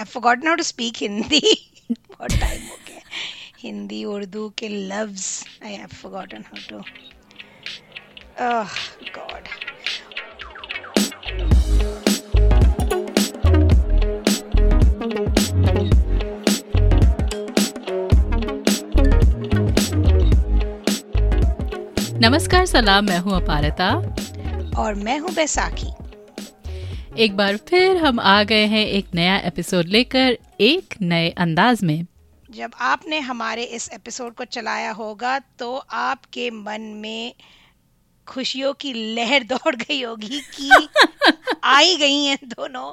I forgotten how to speak Hindi बहुत time हो गया हिंदी उर्दू के लफ्ज I have forgotten how to god नमस्कार सलाम। मैं हूँ अपारता। और मैं हूँ बैसाखी। एक बार फिर हम आ गए हैं एक नया एपिसोड लेकर, एक नए अंदाज में। जब आपने हमारे इस एपिसोड को चलाया होगा तो आपके मन में खुशियों की लहर दौड़ गई होगी कि आई गई हैं दोनों।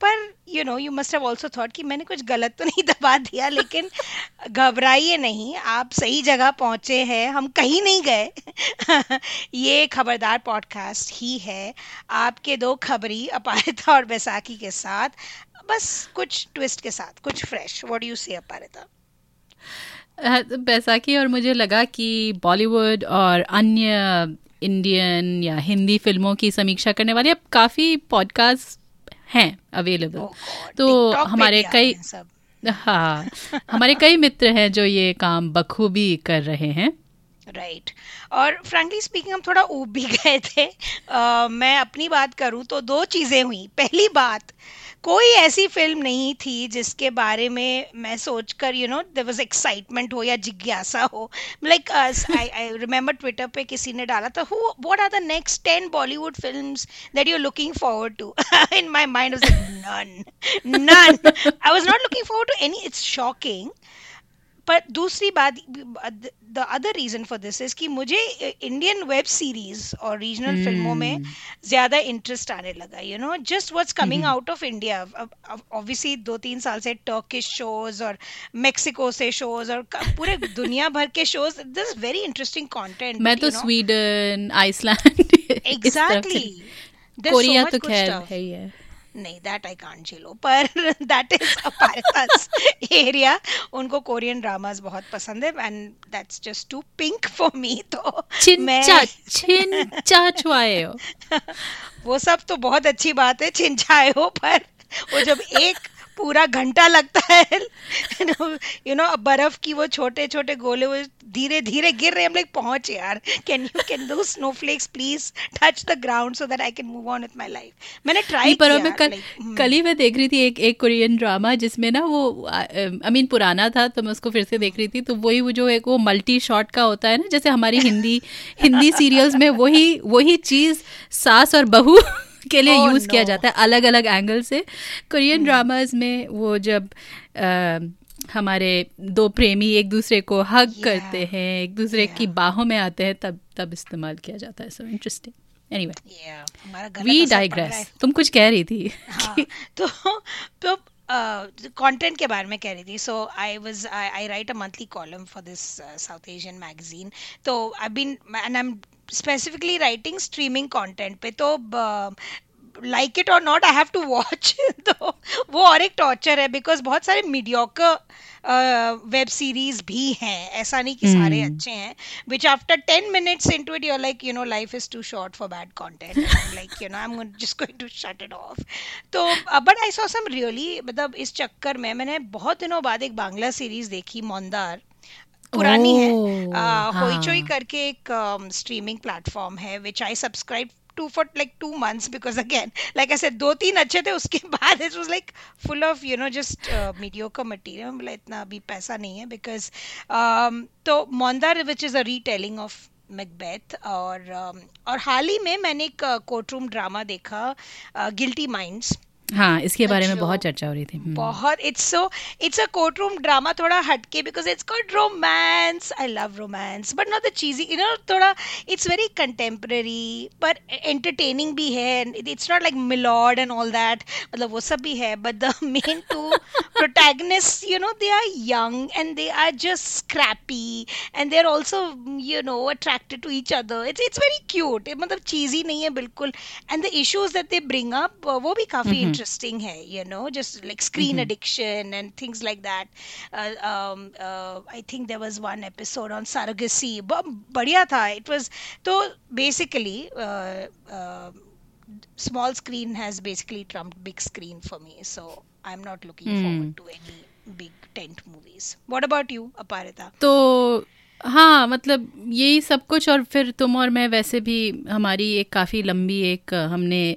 पर you know you must have also thought कि मैंने कुछ गलत तो नहीं दबा दिया, लेकिन घबराइए नहीं, आप सही जगह पहुँचे हैं, हम कहीं नहीं गए। ये खबरदार पॉडकास्ट ही है, आपके दो खबरी, अपारिता और बैसाखी के साथ। बस कुछ ट्विस्ट के साथ, कुछ fresh what you say Aparita? Baisakhi और मुझे लगा कि बॉलीवुड और अन्य इंडियन या हिंदी फ़िल्मों की समीक्षा करने वाले। अब काफ़ी पॉडकास्ट हैं अवेलेबल oh तो हमारे कई हाँ हमारे कई मित्र हैं जो ये काम बखूबी कर रहे हैं। Right right. और फ्रेंकली स्पीकिंग हम थोड़ा ऊब भी गए थे। uh, मैं अपनी बात करूँ तो दो चीज़ें हुई। पहली बात कोई ऐसी फ़िल्म नहीं थी जिसके बारे में मैं सोचकर you know there was excitement हो या जिज्ञासा हो। Like I I remember Twitter पे किसी ने डाला था what are the next ten Bollywood film that you looking forward to in my mind none none I was not looking forward to any it's shocking पर दूसरी बात the other reason for this is कि मुझे Indian web series और regional hmm. फ़िल्मों में ज़्यादा interest आने लगा you know just what's coming out of India obviously दो तीन साल से टर्किश शोज़ और मेक्सिको से शोज़ और पूरे दुनिया भर के shows this very interesting content मैं तो स्वीडन आइसलैंड एग्जैक्टली कोरिया तो खैर है ही है। नहीं दैट आई कांट झेलो पर दैट इज़ पास एरिया उनको कोरियन ड्रामास बहुत पसंद है and that's just too pink for me तो मैं छिन छुआए हो। वो सब तो बहुत अच्छी बात है छिन छिंचाए हो पर वो जब एक पूरा घंटा लगता है। यू नो बर्फ़ की वो छोटे छोटे गोले वो धीरे धीरे गिर रहे हम लाइक पहुँच यार। कैन यू कैन दो snowflakes please touch the ground so that I can move on with my life मैंने ट्राई पर मैं कल like, कल ही मैं देख रही थी एक एक कोरियन ड्रामा जिसमें ना वो आई मीन पुराना था तो मैं उसको फिर से देख रही थी। तो वही वो जो एक वो मल्टी शॉट का होता है ना जैसे हमारी हिंदी हिंदी सीरियल्स में वही वही चीज़ सास और बहू के लिए यूज़ oh, किया जाता है अलग अलग एंगल से। Korean hmm. ड्रामाज में वो जब आ, हमारे दो प्रेमी एक दूसरे को हग yeah. करते हैं एक दूसरे yeah. की बाहों में आते हैं तब तब इस्तेमाल किया जाता है। So interesting anyway we digress तुम कुछ कह रही थी। हाँ, तो तो कंटेंट के बारे में कह रही थी। So I was I write a monthly column for this South Asian magazine तो I been and I am specifically writing streaming content पे तो लाइक इट और not I have to watch तो वो और एक टॉर्चर है बिकॉज़ बहुत सारे मीडियोकर वेब सीरीज़ भी हैं ऐसा नहीं कि. सारे अच्छे हैं which after ten minutes into it you're like you know life is too short for bad content like you know I am just going to shut it off तो but I saw some really मतलब इस चक्कर में मैंने बहुत दिनों बाद एक बांग्ला सीरीज़ देखी मोंदार पुरानी है होईचोई हाँ। करके एक स्ट्रीमिंग प्लेटफॉर्म है which I subscribe to for like two months because again like ऐसे दो तीन अच्छे थे उसके बाद it was like full of you know just mediocre material मतलब इतना अभी पैसा नहीं है बिकॉज़ um, तो Mandaar which is a retelling of Macbeth और um, और हाल ही में मैंने एक कोर्ट रूम ड्रामा देखा गिल्टी uh, माइंड्स हाँ इसके बारे में बहुत चर्चा हो रही थी। हम्म। बहुत it's so it's a courtroom drama थोड़ा हटके because it's called romance I love romance but not the cheesy you know थोड़ा इट्स वेरी कंटेम्प्रेरी पर एंटरटेनिंग भी है it's not like milord and all that मतलब वो सब भी है but the main two protagonist you know they are young and they are just scrappy and they are also you know attracted to each other it's it's very cute मतलब cheesy नहीं है बिल्कुल and the issues that they bring up वो भी काफ़ी interesting hey, you know just like screen mm-hmm. addiction and things like that. Uh, um, uh, i think there was one episode on surrogacy. But tha. It was so basically uh, uh, small screen has basically trumped big screen for me. So i'm not looking mm. forward hmm. to any big tent movies. What about you aparita? So हाँ मतलब यही सब कुछ और फिर तुम और मैं वैसे भी हमारी एक काफ़ी लंबी एक हमने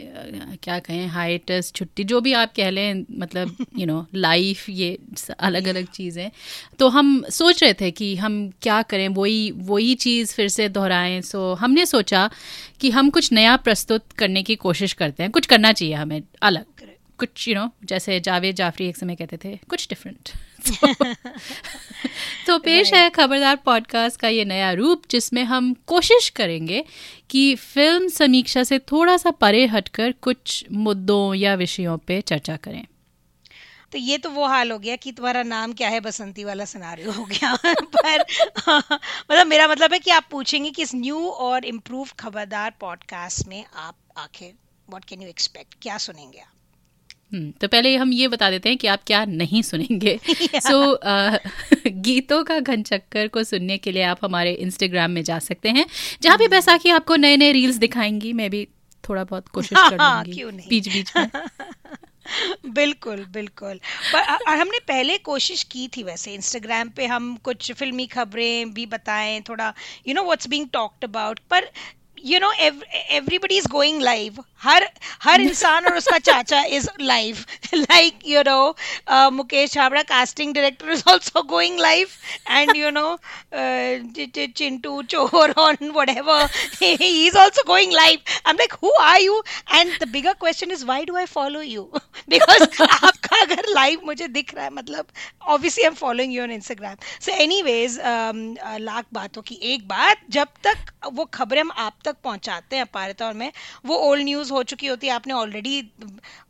क्या कहें हाइटस छुट्टी जो भी आप कह लें मतलब यू नो लाइफ ये अलग अलग चीज़ें। तो हम सोच रहे थे कि हम क्या करें वही वही चीज़ फिर से दोहराएँ। सो हमने सोचा कि हम कुछ नया प्रस्तुत करने की कोशिश करते हैं। कुछ करना चाहिए हमें अलग। कुछ यू you नो know, जैसे जावेद जाफरी एक समय कहते थे कुछ डिफरेंट तो पेश है खबरदार पॉडकास्ट का ये नया रूप जिसमें हम कोशिश करेंगे कि फ़िल्म समीक्षा से थोड़ा सा परे हटकर कुछ मुद्दों या विषयों पे चर्चा करें। तो ये तो वो हाल हो गया कि तुम्हारा नाम क्या है बसंती वाला सिनारियो हो गया। पर मतलब मेरा मतलब है कि आप पूछेंगे कि इस न्यू और इम्प्रूव खबरदार पॉडकास्ट में आप आखिर व्हाट कैन यू एक्सपेक्ट क्या सुनेंगे आप? तो पहले हम ये बता देते हैं कि आप क्या नहीं सुनेंगे। सो so, गीतों का घन चक्कर को सुनने के लिए आप हमारे इंस्टाग्राम में जा सकते हैं जहाँ भी बैसाखी आपको नए नए रील्स दिखाएँगी मैं भी थोड़ा बहुत कोशिश कर लूँगी बीच बीच में। बिल्कुल बिल्कुल। पर और हमने पहले कोशिश की थी वैसे इंस्टाग्राम पे हम कुछ फिल्मी खबरें भी बताएँ थोड़ा you know what's being talked about पर you know everybody is going live हर हर इंसान और उसका चाचा is live like you know Mukesh Chhabra casting director is also going live and you know Chintu चोर on whatever he is also going live i'm like who are you and the bigger question is why do i follow you because आपका अगर live मुझे दिख रहा है मतलब obviously i'm following you on instagram. So anyways um, uh, lakh बातों की एक बात जब तक वो खबरें हम आप तक पहुंचाते हैं पारिता और मैं वो ओल्ड न्यूज़ हो चुकी होती है आपने ऑलरेडी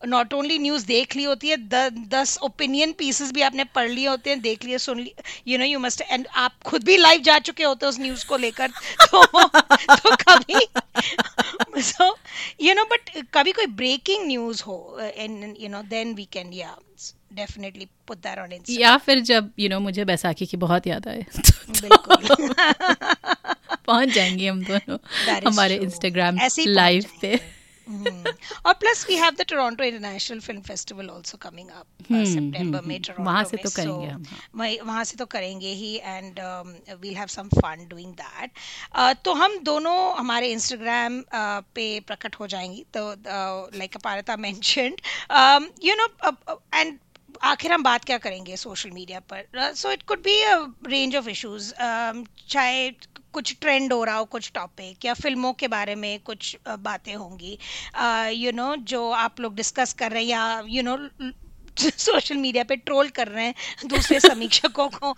नॉट ओनली न्यूज़ देख ली होती है द, दस ओपिनियन पीसेस भी आपने पढ़ लिए होते हैं देख लिए सुन लिए you know you must and आप खुद भी लाइव जा चुके होते हैं उस न्यूज़ को लेकर तो, तो कभी सो यू नो बट कभी कोई ब्रेकिंग न्यूज़ हो and you know then we can या definitely put that on Instagram. या फिर जब यू you नो know, मुझे बैसाखी की बहुत याद आए तो पहुँच जाएँगे हम दोनों हमारे इंस्टाग्राम लाइव पे। Mm. और plus we have the Toronto International Film Festival also coming up सितंबर में टोरंटो वहाँ से तो करेंगे हम वहाँ से तो करेंगे ही and we'll have some fun doing that तो हम दोनों हमारे इंस्टाग्राम uh, पे प्रकट हो जाएँगी. तो like Aparita mentioned you know and आखिर हम बात क्या करेंगे सोशल मीडिया पर? So it could be a range of issues चाहे कुछ ट्रेंड हो रहा हो कुछ टॉपिक या फ़िल्मों के बारे में कुछ बातें होंगी। यू नो जो आप लोग डिस्कस कर रहे हैं या यू नो सोशल मीडिया पे ट्रोल कर रहे हैं दूसरे समीक्षकों को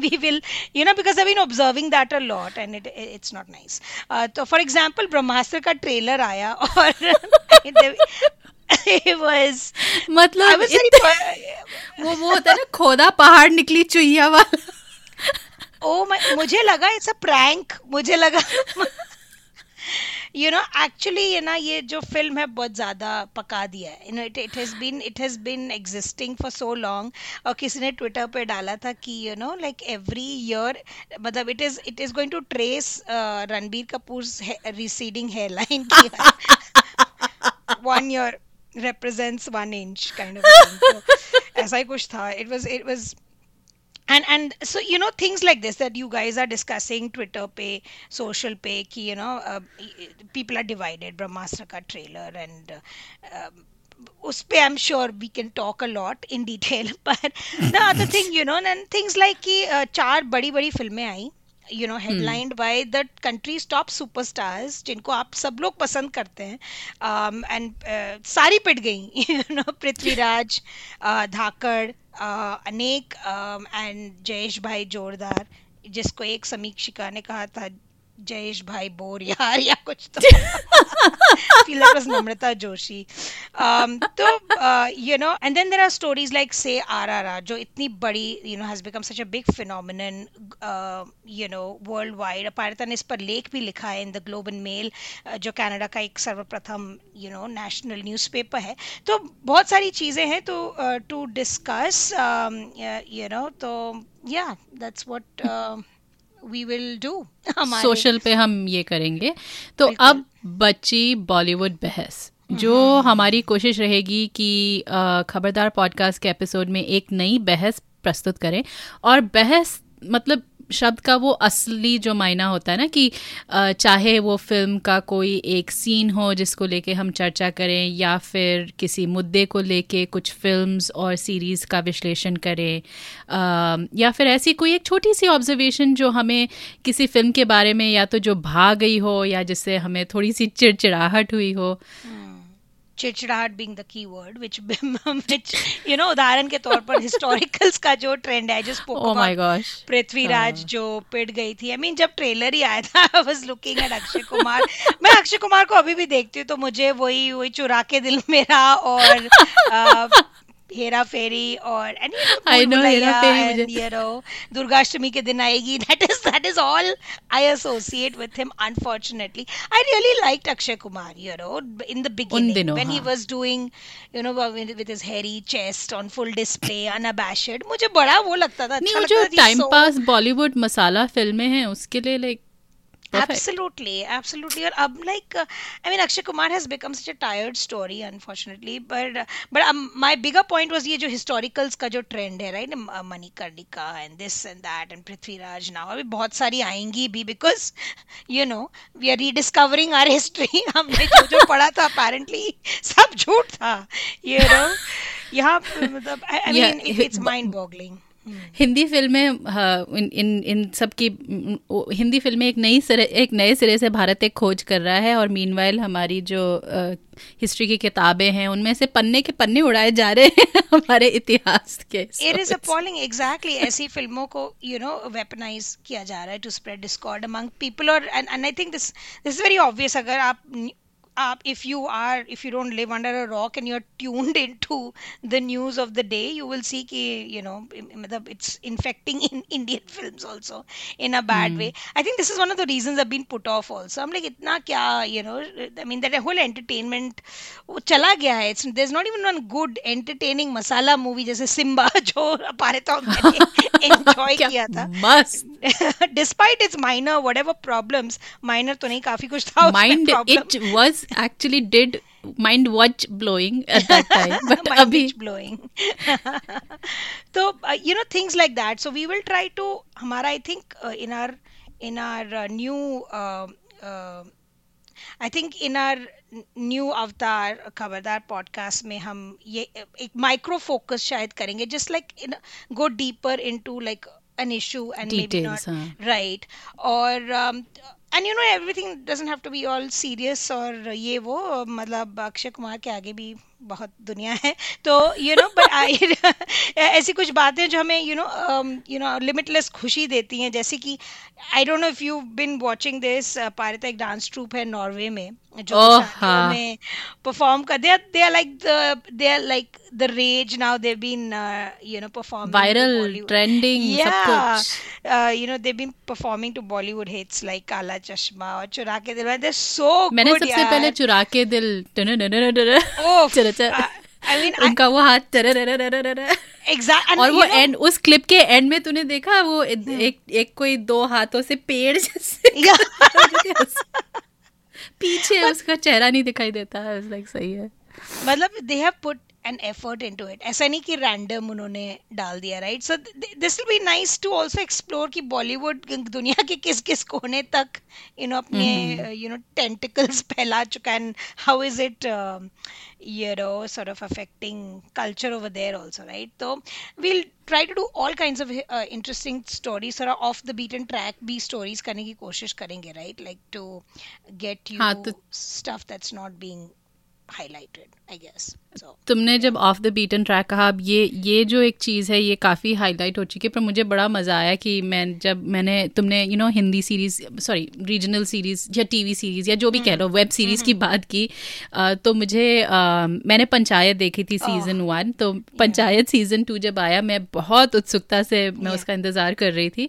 we will you know because I been observing that a lot and it it's not nice तो फॉर एग्जांपल ब्रह्मास्त्र का ट्रेलर आया और was मतलब वो वो होता है ना खोदा पहाड़ निकली चुहिया वाला। ओ मुझे लगा इट्स अ प्रैंक मुझे लगा यू नो एक्चुअली ये ना ये जो फ़िल्म है बहुत ज़्यादा पका दिया है. You it it has been it has been existing for so long और किसी ने ट्विटर पे डाला था कि you know like every year मतलब it is it is going to trace Ranbir Kapoor receding hairline की one year represents one inch kind of thing. So, ऐसा ही कुछ था. It was it was and and so you know things like this that you guys are discussing twitter pe social pe ki you know uh, people are divided brahmastra ka trailer and uh, उस पे I am sure we can talk a lot in detail पर the other thing you know and things like कि चार बड़ी बड़ी फिल्में I you know headlined by the country top superstars जिनको आप सब लोग पसंद करते हैं एंड um, uh, सारी पिट गई you know Prithviraj Dhaakad Anek and Jayesh भाई जोरदार जिसको एक समीक्षिका ने कहा था जयेश भाई बोर, यार, या कुछ तो। फील नम्रता जोशी तो you know and then there are stories like say R R R जो इतनी बड़ी you know has become such a big phenomenon you know worldwide Aparita ने इस पर लेख भी लिखा है in the Globe and Mail जो कैनेडा का एक सर्वप्रथम यू नो नेशनल न्यूज़पेपर है. तो बहुत सारी चीज़ें हैं तो टू डिस्कस यू नो तो या that's what we will do social पे हम ये करेंगे। तो अब बची बॉलीवुड बहस। जो हमारी कोशिश रहेगी कि खबरदार पॉडकास्ट के एपिसोड में एक नई बहस प्रस्तुत करें। और बहस मतलब शब्द का वो असली जो मायना होता है ना कि चाहे वो फ़िल्म का कोई एक सीन हो जिसको लेके हम चर्चा करें या फिर किसी मुद्दे को लेके कुछ फिल्म्स और सीरीज़ का विश्लेषण करें या फिर ऐसी कोई एक छोटी सी ऑब्जर्वेशन जो हमें किसी फ़िल्म के बारे में या तो जो भा गई हो या जिससे हमें थोड़ी सी चिड़चिड़ाहट हुई हो। चिड़चिड़ाहट बीइंग द की word which which you know उदाहरण के तौर पर हिस्टोरिकल्स का जो ट्रेंड है जिस माय पृथ्वीराज जो पिट गई थी। आई मीन जब ट्रेलर ही आया था I was looking at Akshay Kumar मैं अक्षय कुमार को अभी भी देखती हूँ तो मुझे वही वही चुरा के दिल मेरा और हेरा फेरी और दुर्गाष्टमी के दिन आएगी। That is that is all I associate with him unfortunately I really like Akshay Kumar euro in the beginning when he. Was doing you know with his hairy chest on full display unabashed मुझे बड़ा वो लगता था अच्छा लगता था time pass Bollywood मसाला फ़िल्में हैं उसके लिए like Absolutely, absolutely. और अब like, uh, I mean, Akshay Kumar has become such a tired story, unfortunately. But uh, but um, my bigger point was ये जो historicals का जो trend है, right? Uh, Manikarnika and this and that and Prithviraj now. अभी बहुत सारी आएंगी भी because you know we are rediscovering our history. हमने जो जो पढ़ा था apparently सब झूठ था, you know. यहाँ पे मतलब I, I Yeah, mean it, it's but- mind boggling. Hindi फ़िल्में हाँ, इन इन इन सब की हिंदी फ़िल्में एक नई सिरे एक नए सिरे से भारत एक खोज कर रहा है और मीनवाइल हमारी जो हिस्ट्री की किताबें हैं उनमें से पन्ने के पन्ने उड़ाए जा रहे हैं हमारे इतिहास के इट इज़ appalling, exactly. ऐसी फ़िल्मों को यू नो weaponize किया जा रहा है to spread discord among people और and I think this this is very obvious. अगर आप if you are if you don't live under a rock and you're tuned into the news of the day you will see ki, you know it's infecting in indian films also in a bad mm. way. I think this is one of the reasons i've been put off also. I'm like itna kya you know i mean that whole entertainment chala gaya hai. It's, there's not even one good entertaining masala movie jaise simba jo enjoy kiya tha must despite its minor whatever problems minor to nahi kafi kuch tha mind it was it was actually did mind watch blowing at that time but Mind अभी is blowing so uh, you know things like that so we will try to हमारा I think uh, in our in our uh, new uh, uh, I think in our new avatar Khabardar podcast में हम ये एक micro focus शायद करेंगे just like in go deeper into like an issue and maybe Details, हाँ. um, and you know everything doesn't have to be all serious और ये वो मतलब अक्षय कुमार के आगे भी बहुत दुनिया है तो यू नो बट आई ऐसी कुछ बातें जो हमें you know you know limitless खुशी देती हैं जैसे कि I don't know if you been watching this Parita एक डांस ट्रूप है नॉर्वे में जो हाँ. में परफॉर्म कर दे they are like they are like the rage now they been you know performing Viral, trending, सब कुछ. uh, you know they've been performing to Bollywood hits Chashma और चुरा के दिल so मैंने सबसे पहले चुरा के दिल I- I- उनका वो हाथ। और वो know- एंड उस क्लिप के एंड में तूने देखा वो एक एक कोई दो हाथों से पेड़ जैसे पीछे उसका चेहरा नहीं दिखाई देता। है लाइक सही है। मतलब they have put an effort into it ऐसा नहीं कि रैंडम उन्होंने डाल दिया right so this will be nice to also explore कि बॉलीवुड दुनिया के किस किस कोने तक यू नो अपने यू नो टेंटिकल्स फैला चुका and how is it you know sort of affecting culture over there also right so we'll try to do all kinds of uh, interesting stories sort of off the beaten track भी stories करने की कोशिश करेंगे right like to get you हाँ, तो- stuff that's not being highlighted i guess. So तुमने जब of the beaten track कहा अब ये ये जो एक चीज़ है ये काफ़ी हाईलाइट हो चुकी है पर मुझे बड़ा मज़ा आया कि मैं जब मैंने तुमने you you know know, Hindi series sorry regional series या टीवी सीरीज़ या जो भी कह लो वेब सीरीज़ की बात की अ, तो मुझे अ, मैंने पंचायत देखी थी सीज़न वन तो पंचायत सीज़न टू जब आया मैं बहुत उत्सुकता से मैं. उसका इंतज़ार कर रही थी।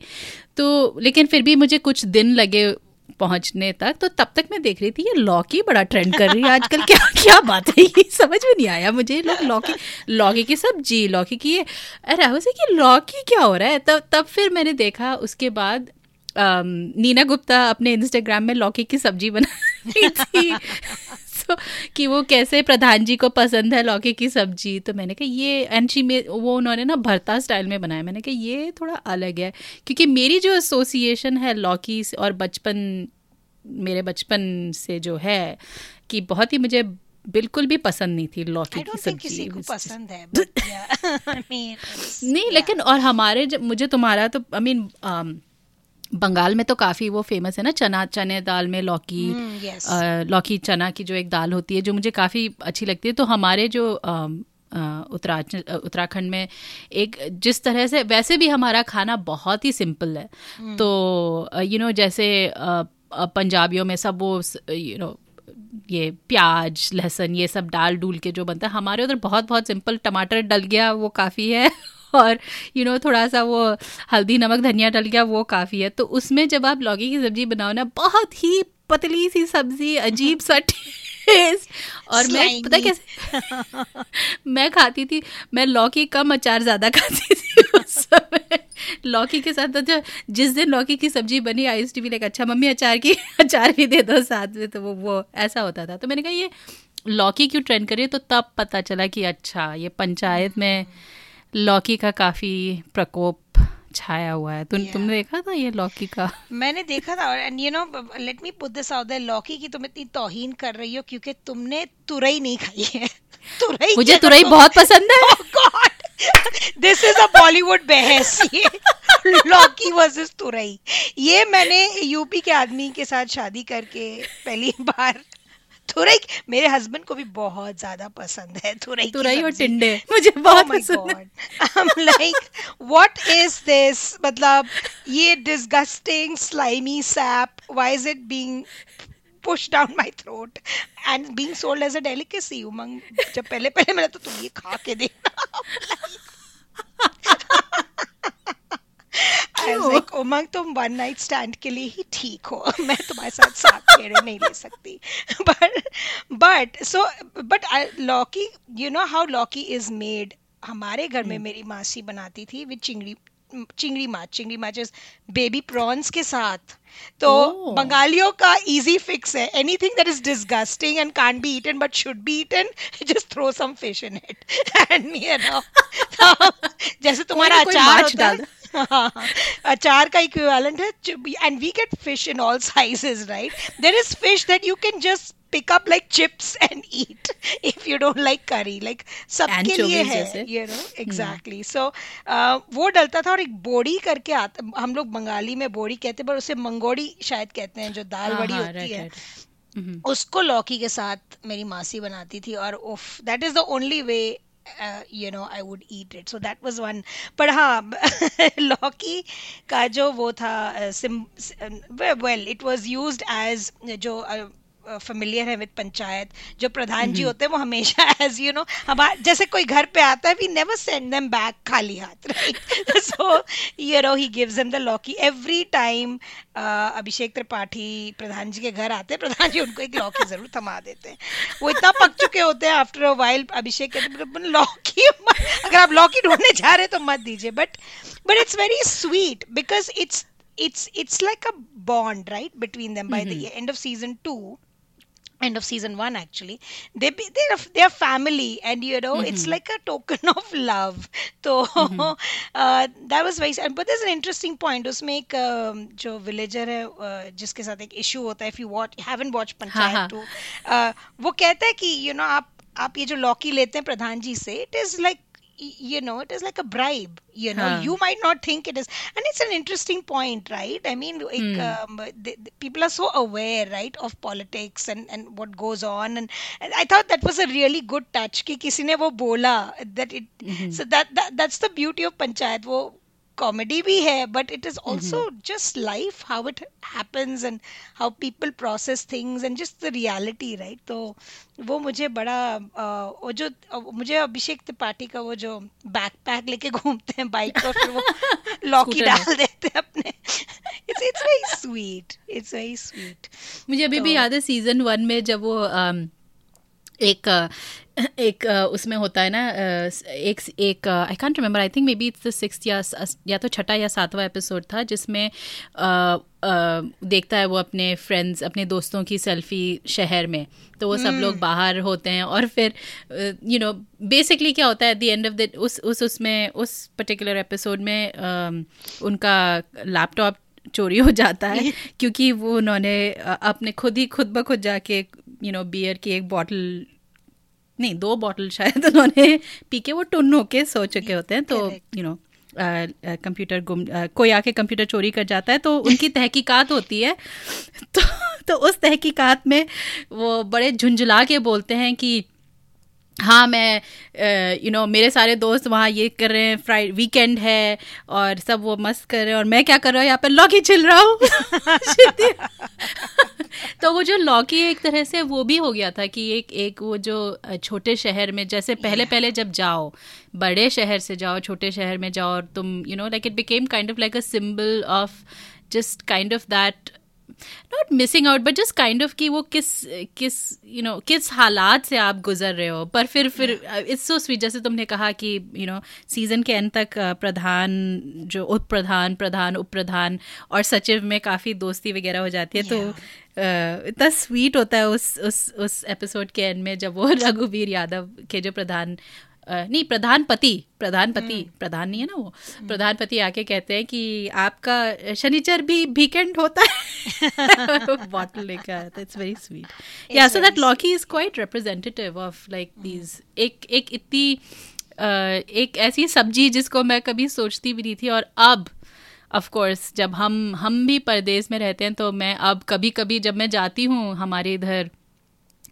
तो लेकिन फिर भी मुझे कुछ दिन लगे पहुँचने तक तो तब तक मैं देख रही थी, ये लौकी बड़ा ट्रेंड कर रही है आजकल। क्या क्या बात है ये? समझ में नहीं आया मुझे। लोग लॉकी लॉकी की सब्ज़ी, लौकी की ये, अरे राहुल से कि लॉकी क्या हो रहा है? तब तब फिर मैंने देखा, उसके बाद नीना गुप्ता अपने इंस्टाग्राम में लौकी की सब्ज़ी बना रही थी। तो कि वो कैसे प्रधान जी को पसंद है लौकी की सब्ज़ी। तो मैंने कहा ये एंड शी में वो उन्होंने ना भरता स्टाइल में बनाया। मैंने कहा ये थोड़ा अलग है। क्योंकि मेरी जो एसोसिएशन है लौकी और बचपन मेरे बचपन से जो है कि बहुत ही मुझे बिल्कुल भी पसंद नहीं थी लौकी की सब्ज़ी। किसी को पसंद है नहीं लेकिन और हमारे जब मुझे तुम्हारा तो आई मीन बंगाल में तो काफ़ी वो फ़ेमस है ना चना चने दाल में लौकी hmm, yes. आ, लौकी चना की जो एक दाल होती है जो मुझे काफ़ी अच्छी लगती है तो हमारे जो उत्तराखंड में एक जिस तरह से वैसे भी हमारा खाना बहुत ही सिंपल है hmm. तो यू you नो know, जैसे पंजाबियों में सब वो यू नो ये प्याज लहसुन ये सब डाल डूल के जो बनता है हमारे उधर बहुत बहुत सिंपल टमाटर डल गया वो काफ़ी है और यू you नो know, थोड़ा सा वो हल्दी नमक धनिया डल गया वो काफ़ी है। तो उसमें जब आप लौकी की सब्ज़ी बनाओ ना बहुत ही पतली सी सब्ज़ी अजीब सा टेस्ट और मैं पता कैसे? मैं खाती थी मैं लौकी कम अचार ज़्यादा खाती थी उस समय। लौकी के साथ तो जिस दिन लौकी की सब्ज़ी बनी आई टी भी लाइक अच्छा मम्मी अचार की अचार भी दे दो साथ में। तो वो वो ऐसा होता था। तो मैंने कहा ये लौकी क्यों ट्रेंड करिए तो तब पता चला कि अच्छा ये पंचायत में लौकी का काफ़ी प्रकोप छाया हुआ है। तुम yeah. तुमने देखा था ये लौकी का? मैंने देखा था और and you know let me put this out that लौकी की तुम इतनी तौहीन कर रही हो क्योंकि तुमने तुरई नहीं खाई है। तुरई मुझे तुरई बहुत पसंद है। God this is a Bollywood बहस। ये लौकी वर्सेस तुरई। ये मैंने यूपी के आदमी के साथ शादी करके पहली बार तुरई मेरे हस्बैंड को भी बहुत ज़्यादा पसंद है तुरई तुरई और टिंडे मुझे oh बहुत oh पसंद है like what is this मतलब ये disgusting slimy sap why is it being pushed down my throat and being sold as a delicacy उमंग जब पहले पहले मैंने तो तुम ये खा के देखना लाइक उमंग तुम वन नाइट स्टैंड के लिए ही ठीक हो मैं तुम्हारे साथ साथ फेरे नहीं ले सकती। But but so but lauki you know how lauki is made हमारे घर में hmm. मेरी मासी बनाती थी विद चिंगड़ी चिंगड़ी माछ चिंगड़ी माछ बेबी प्रॉन्स के साथ। तो oh. बंगालियों का इजी फिक्स है। Anything that is disgusting and can't be eaten but should be eaten just throw some fish in it and you know जैसे तुम्हारा अचार होता है अचार का इक्विवेलेंट है and we get fish in all sizes right there is fish that you can just pick up like chips and eat if you don't like curry like सबके लिए है you know exactly. So uh, वो डलता था और एक बोड़ी करके आता हम लोग बंगाली में बोड़ी कहते हैं पर उसे मंगोड़ी शायद कहते हैं जो दाल बड़ी हाँ, होती है। उसको लौकी के साथ मेरी मासी बनाती थी और उफ that is the only way uh, you know I would eat it so that was one but हाँ लौकी का जो वो था uh, sim, well it was used as जो uh, फेमिलियर है विद पंचायत जो प्रधान जी होते हैं वो हमेशा एज यू नो हमारे जैसे कोई घर पे आता है we never send them back खाली हाथ so you know he gives them the lauki every time Abhishek Tripathi Pradhan ji के घर आते हैं प्रधान जी उनको एक लॉकी ज़रूर थमा देते हैं। वो इतना पक चुके होते हैं आफ्टर अ वाइल अभिषेक कहते लॉकी अगर आप लॉकी ढूँढने जा रहे तो मत दीजिए। But but it's very sweet because it's it's it's like a bond right between them by mm-hmm. the end of season 2 end of season one actually they be they're they're family and you know mm-hmm. it's like a token of love so mm-hmm. uh, that was very sad but there's an interesting point उसमें एक uh, जो villager है uh, जिसके साथ एक issue होता है if you watch haven't watched Panchayat two uh, वो कहता है कि you know आप आप ये जो लॉकी लेते हैं प्रधान जी से it is like you know it is like a bribe you know huh. you might not think it is and it's an interesting point right i mean hmm. um, the, the people are so aware right of politics and and what goes on and, and i thought that was a really good touch ki kisi ne wo bola that it mm-hmm. so that, that that's the beauty of panchayat wo comedy भी है but it is also just life how it happens and how people process things and just the reality right तो वो मुझे बड़ा वो जो मुझे अभिषेक त्रिपाठी का वो जो बैक पैक लेके घूमते हैं बाइक पर फिर वो लॉकी डाल देते हैं अपने। It's it's very sweet it's very sweet मुझे अभी तो, भी याद है सीज़न वन में जब वो एक एक उसमें होता है ना एक एक I can't remember I think maybe it's the six या या तो छठा या सातवां एपिसोड था जिसमें देखता है वो अपने फ्रेंड्स अपने दोस्तों की सेल्फी शहर में तो वो सब लोग hmm. बाहर होते हैं और फिर यू नो बेसिकली क्या होता है at the end of the उस उस उसमें उस पर्टिकुलर एपिसोड में उनका लैपटॉप चोरी हो जाता है क्योंकि वो उन्होंने अपने खुद ही खुद ब खुद जाके यू नो बियर की एक बॉटल नहीं दो बॉटल शायद उन्होंने पी के वो टुन होके सो चुके होते हैं तो यू नो कंप्यूटर गुम कोई आके कंप्यूटर चोरी कर जाता है तो उनकी तहकीकात होती है। तो तो उस तहकीकात में वो बड़े झुंझला के बोलते हैं कि हाँ मैं यू नो मेरे सारे दोस्त वहाँ ये कर रहे हैं फ्राइड वीकेंड है और सब वो मस्त कर रहे हैं और मैं क्या कर रहा हूँ यहाँ पर लॉकी छिल रहा हूँ। तो वो जो लॉकी एक तरह से वो भी हो गया था कि एक एक वो जो छोटे शहर में जैसे पहले पहले जब जाओ बड़े शहर से जाओ छोटे शहर में जाओ और तुम you know like it became kind of like a symbol of just kind of that not missing out but just kind of कि वो किस किस यू नो किस हालात से आप गुजर रहे हो पर फिर फिर इट्स सो स्वीट जैसे तुमने कहा कि यू नो सीज़न के एंड तक uh, प्रधान जो उप प्रधान प्रधान उप प्रधान और सचिव में काफ़ी दोस्ती वगैरह हो जाती है तो, yeah. तो इतना स्वीट होता है उस उस उस एपिसोड के एंड में जब वो रघुवीर यादव के जो प्रधान नहीं प्रधानपति प्रधानपति हम्म। प्रधान नहीं है ना वो। हम्म। प्रधानपति आके कहते हैं कि आपका शनिचर भी वीकेंड होता है। बॉटल लेकर आया था it's very sweet yeah so that lauki is quite representative of like these एक एक इतनी एक ऐसी सब्ज़ी जिसको मैं कभी सोचती भी नहीं थी और अब ऑफ़ कोर्स जब हम हम भी परदेश में रहते हैं तो मैं अब कभी कभी जब मैं जाती हूँ हमारे इधर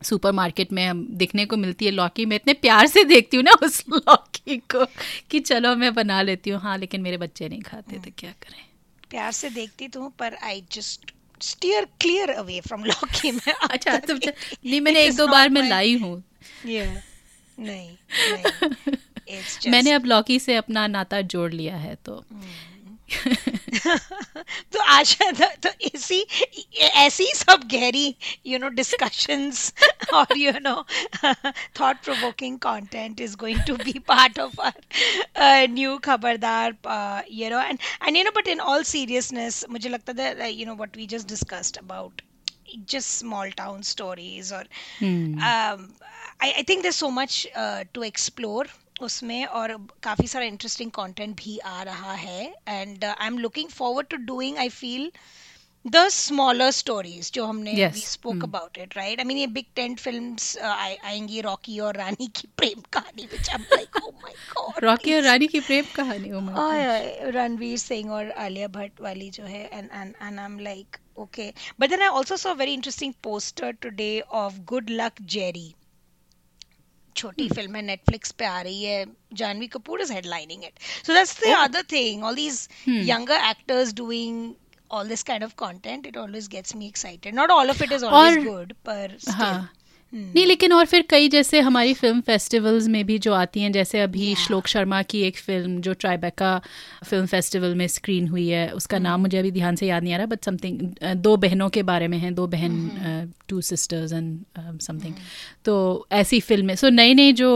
सुपरमार्केट में हम देखने को मिलती है लौकी। मैं इतने प्यार से देखती हूँ ना उस लौकी को कि चलो मैं बना लेती हूँ। हाँ लेकिन मेरे बच्चे नहीं खाते तो क्या करें? प्यार से देखती तो पर I just steer clear away from lauki में। अच्छा तो नहीं मैंने एक दो बार मैं लाई हूँ। नहीं, नहीं मैंने अब लौकी से अपना नाता जोड़ लिया है तो hmm. तो आशा था तो इसी ऐसी सब गहरी यू नो डिस्कशंस और you know thought provoking content is going to be part of our new Khabardar you know and and you know but in all seriousness मुझे लगता था you know what we just discussed about just small town stories or hmm. um, I, I think there's so much uh, to explore उसमें और काफ़ी सारा interesting content भी आ रहा है। And I am looking forward to doing I feel the smaller stories जो हमने we spoke about it right I mean ये बिग टेंट फिल्म्स आएँगी Rocky Aur Rani Ki Prem Kahani which I am like oh my God Rocky Aur Rani Ki प्रेम कहानी oh my Ranveer Singh और आलिया भट्ट वाली जो है and and and I am like okay. But then i also saw a very interesting poster today of good luck jerry. छोटी फ़िल्म है Netflix पे आ रही है Janhvi Kapoor is headlining it so that's the other thing all these younger actors doing all this kind of content it always gets me excited not all of it is always good पर हाँ हम्म। नहीं लेकिन और फिर कई जैसे हमारी film festivals में भी जो आती हैं जैसे अभी yeah. श्लोक शर्मा की एक फ़िल्म जो ट्राइबेका फ़िल्म फेस्टिवल में स्क्रीन हुई है उसका mm. नाम हम्म। मुझे अभी ध्यान से याद नहीं आ रहा बट समथिंग दो बहनों के बारे में है दो बहन टू सिस्टर्स एंड समथिंग तो ऐसी फ़िल्में सो नए नए जो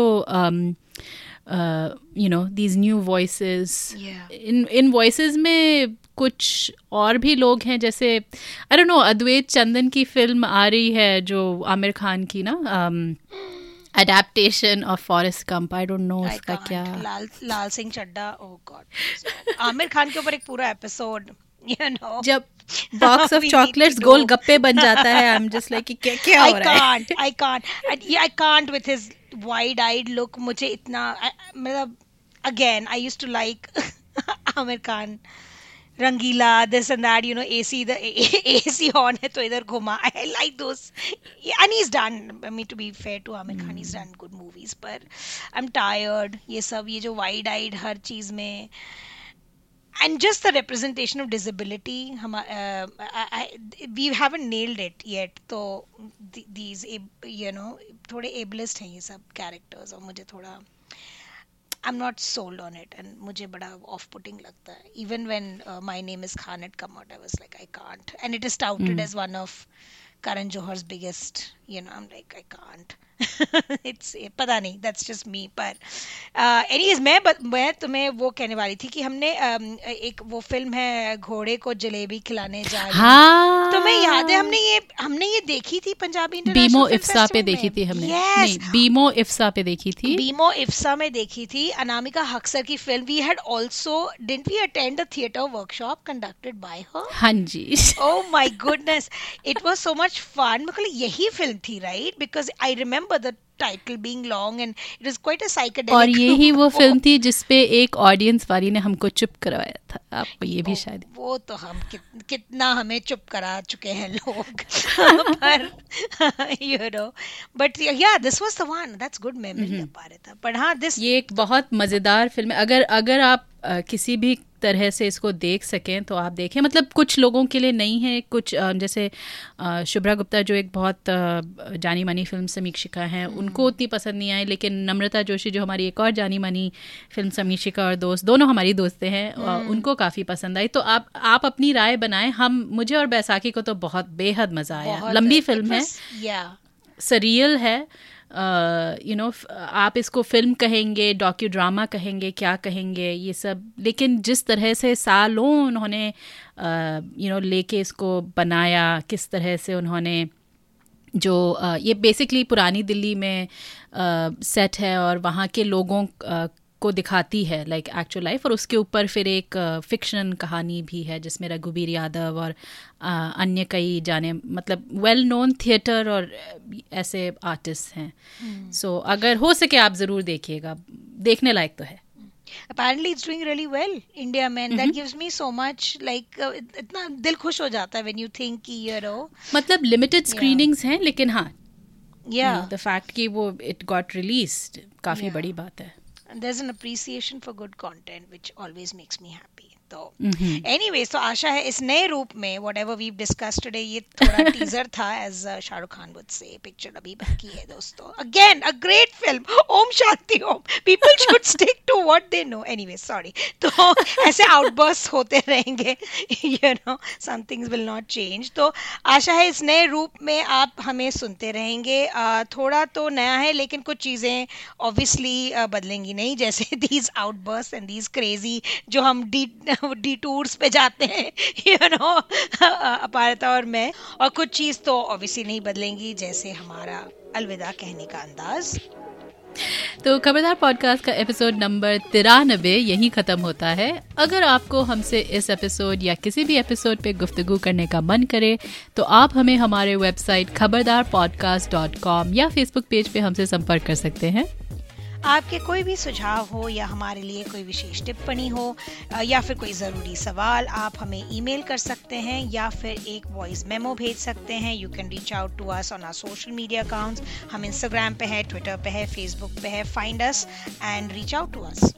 you know these new voice in in voice में कुछ और भी लोग हैं जैसे अरे नो अद्वैत चंदन की फ़िल्म आ रही है जो आमिर खान की ना adaptation of Forrest Gump I don't know उसका क्या। लाल लाल सिंह चड्डा ओह गॉड आमिर खान के ऊपर एक पूरा एपिसोड यू नो जब box of chocolates gol gappe बन जाता है आई एम जस्ट लाइक क्या क्या हो रहा है I can't I can't with his wide eyed look मुझे इतना मतलब again I used to like Aamir Khan Rangeela this and that you know AC the AC on है तो इधर घुमा. I like those and is done me to be fair to Aamir Khan is done good movies पर I am tired ये सब ये जो wide eyed हर चीज़ में and just the representation of disability हम uh, I, we haven't nailed it yet तो these you know थोड़े ableist हैं ये सब characters और मुझे थोड़ा I'm not sold on it and मुझे बड़ा off putting लगता है even when uh, my name is Khan had come out I was like I can't and it is touted mm. as one of Karan Johar's biggest you know I'm like I can't It's पता नहीं that's just me पर anyways मैं मैं तुम्हें वो कहने वाली थी कि हमने um, एक वो फ़िल्म है घोड़े को जलेबी खिलाने जा रहे हैं। हाँ। तुम्हें याद है हमने ये हमने ये देखी थी पंजाबी बीमो इफ्सा पे देखी थी हमने। नहीं बीमो इफ्सा पे देखी थी। बीमो इफ्सा में देखी थी अनामिका हक्सर की film we had also didn't we attend a theatre workshop conducted by her हाँ जी। Oh my goodness it was so much fun मतलब यही फ़िल्म थी right because I I but the title being long and it was quite a psychedelic और यही वो film थी जिसपे एक ऑडियंस वाली ने हमको चुप करवाया था। आपको ये भी शायद वो तो हम कित, कितना हमें चुप करा चुके हैं लोग। पर you know but yeah this was the one. That's good memory Aparita पर हाँ this ये एक बहुत मज़ेदार फ़िल्म है। अगर अगर आप अ, किसी भी तरह से इसको देख सकें तो आप देखें। मतलब कुछ लोगों के लिए नहीं है। कुछ अ, जैसे अ, शुभ्रा गुप्ता जो एक बहुत अ, जानी मानी फ़िल्म समीक्षिका हैं उनको उतनी पसंद नहीं आई लेकिन नम्रता जोशी जो हमारी एक और जानी मानी फ़िल्म समीक्षिका और दोस्त दोनों हमारी दोस्तें हैं उनको काफ़ी पसंद आई। तो आप आप अपनी राय बनाएँ। हम मुझे और बैसाखी को तो बहुत बेहद मज़ा आया। लंबी फ़िल्म है। सरियल है। यू नो आप इसको फ़िल्म कहेंगे डॉक्यू ड्रामा कहेंगे क्या कहेंगे ये सब। लेकिन जिस तरह से सालों उन्होंने यू नो लेके इसको बनाया किस तरह से उन्होंने जो ये बेसिकली पुरानी दिल्ली में सेट है और वहाँ के लोगों को दिखाती है लाइक एक्चुअल लाइफ और उसके ऊपर फिर एक फिक्शन कहानी भी है जिसमें रघुबीर यादव और अन्य कई जाने मतलब वेल नोन थिएटर और ऐसे आर्टिस्ट हैं। सो अगर हो सके आप ज़रूर देखिएगा। देखने लायक तो है। Apparently it's doing really well india में and that gives me so much like uh, इतना दिल खुश हो जाता है when you think कि you know मतलब लिमिटेड स्क्रीनिंग्स हैं लेकिन हाँ yeah द फैक्ट कि वो इट गॉट रिलीज्ड काफ़ी Yeah. बड़ी बात है and there's an appreciation for good content which always makes me happy तो। एनीवेज तो आशा है इस नए रूप में whatever we discuss today ये थोड़ा टीजर था as Shahrukh Khan would say picture अभी बाकी है दोस्तों again a great film Om Shanti Om people should stick to what they know anyway sorry तो ऐसे आउटबर्स्ट होते रहेंगे you know some will not change तो आशा है इस नए रूप में आप हमें सुनते रहेंगे। थोड़ा तो नया है, लेकिन कुछ चीज़ें ऑब्वियसली बदलेंगी नहीं। जैसे these outburst and these crazy जो हम डी डी टूर्स पे जाते हैं यू नो अपारता और मैं। और कुछ चीज़ तो ऑब्वियसली नहीं बदलेंगी, जैसे हमारा अलविदा कहने का अंदाज। तो खबरदार पॉडकास्ट का एपिसोड नंबर तिरानबे यहीं ख़त्म होता है। अगर आपको हमसे इस एपिसोड या किसी भी एपिसोड पे गुफ्तु करने का मन करे तो आप हमें हमारे website Khabardar podcast dot com या फेसबुक पेज पे हमसे संपर्क कर सकते हैं। आपके कोई भी सुझाव हो या हमारे लिए कोई विशेष टिप्पणी हो या फिर कोई ज़रूरी सवाल, आप हमें ईमेल कर सकते हैं या फिर एक वॉइस मेमो भेज सकते हैं। You can reach out to us on our social media accounts हम इंस्टाग्राम पे है ट्विटर पे है फेसबुक पे है find us and reach out to us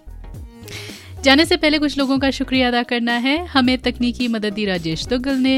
जाने से पहले कुछ लोगों का शुक्रिया अदा करना है। हमें तकनीकी मदद दी राजेश दुग्गल ने।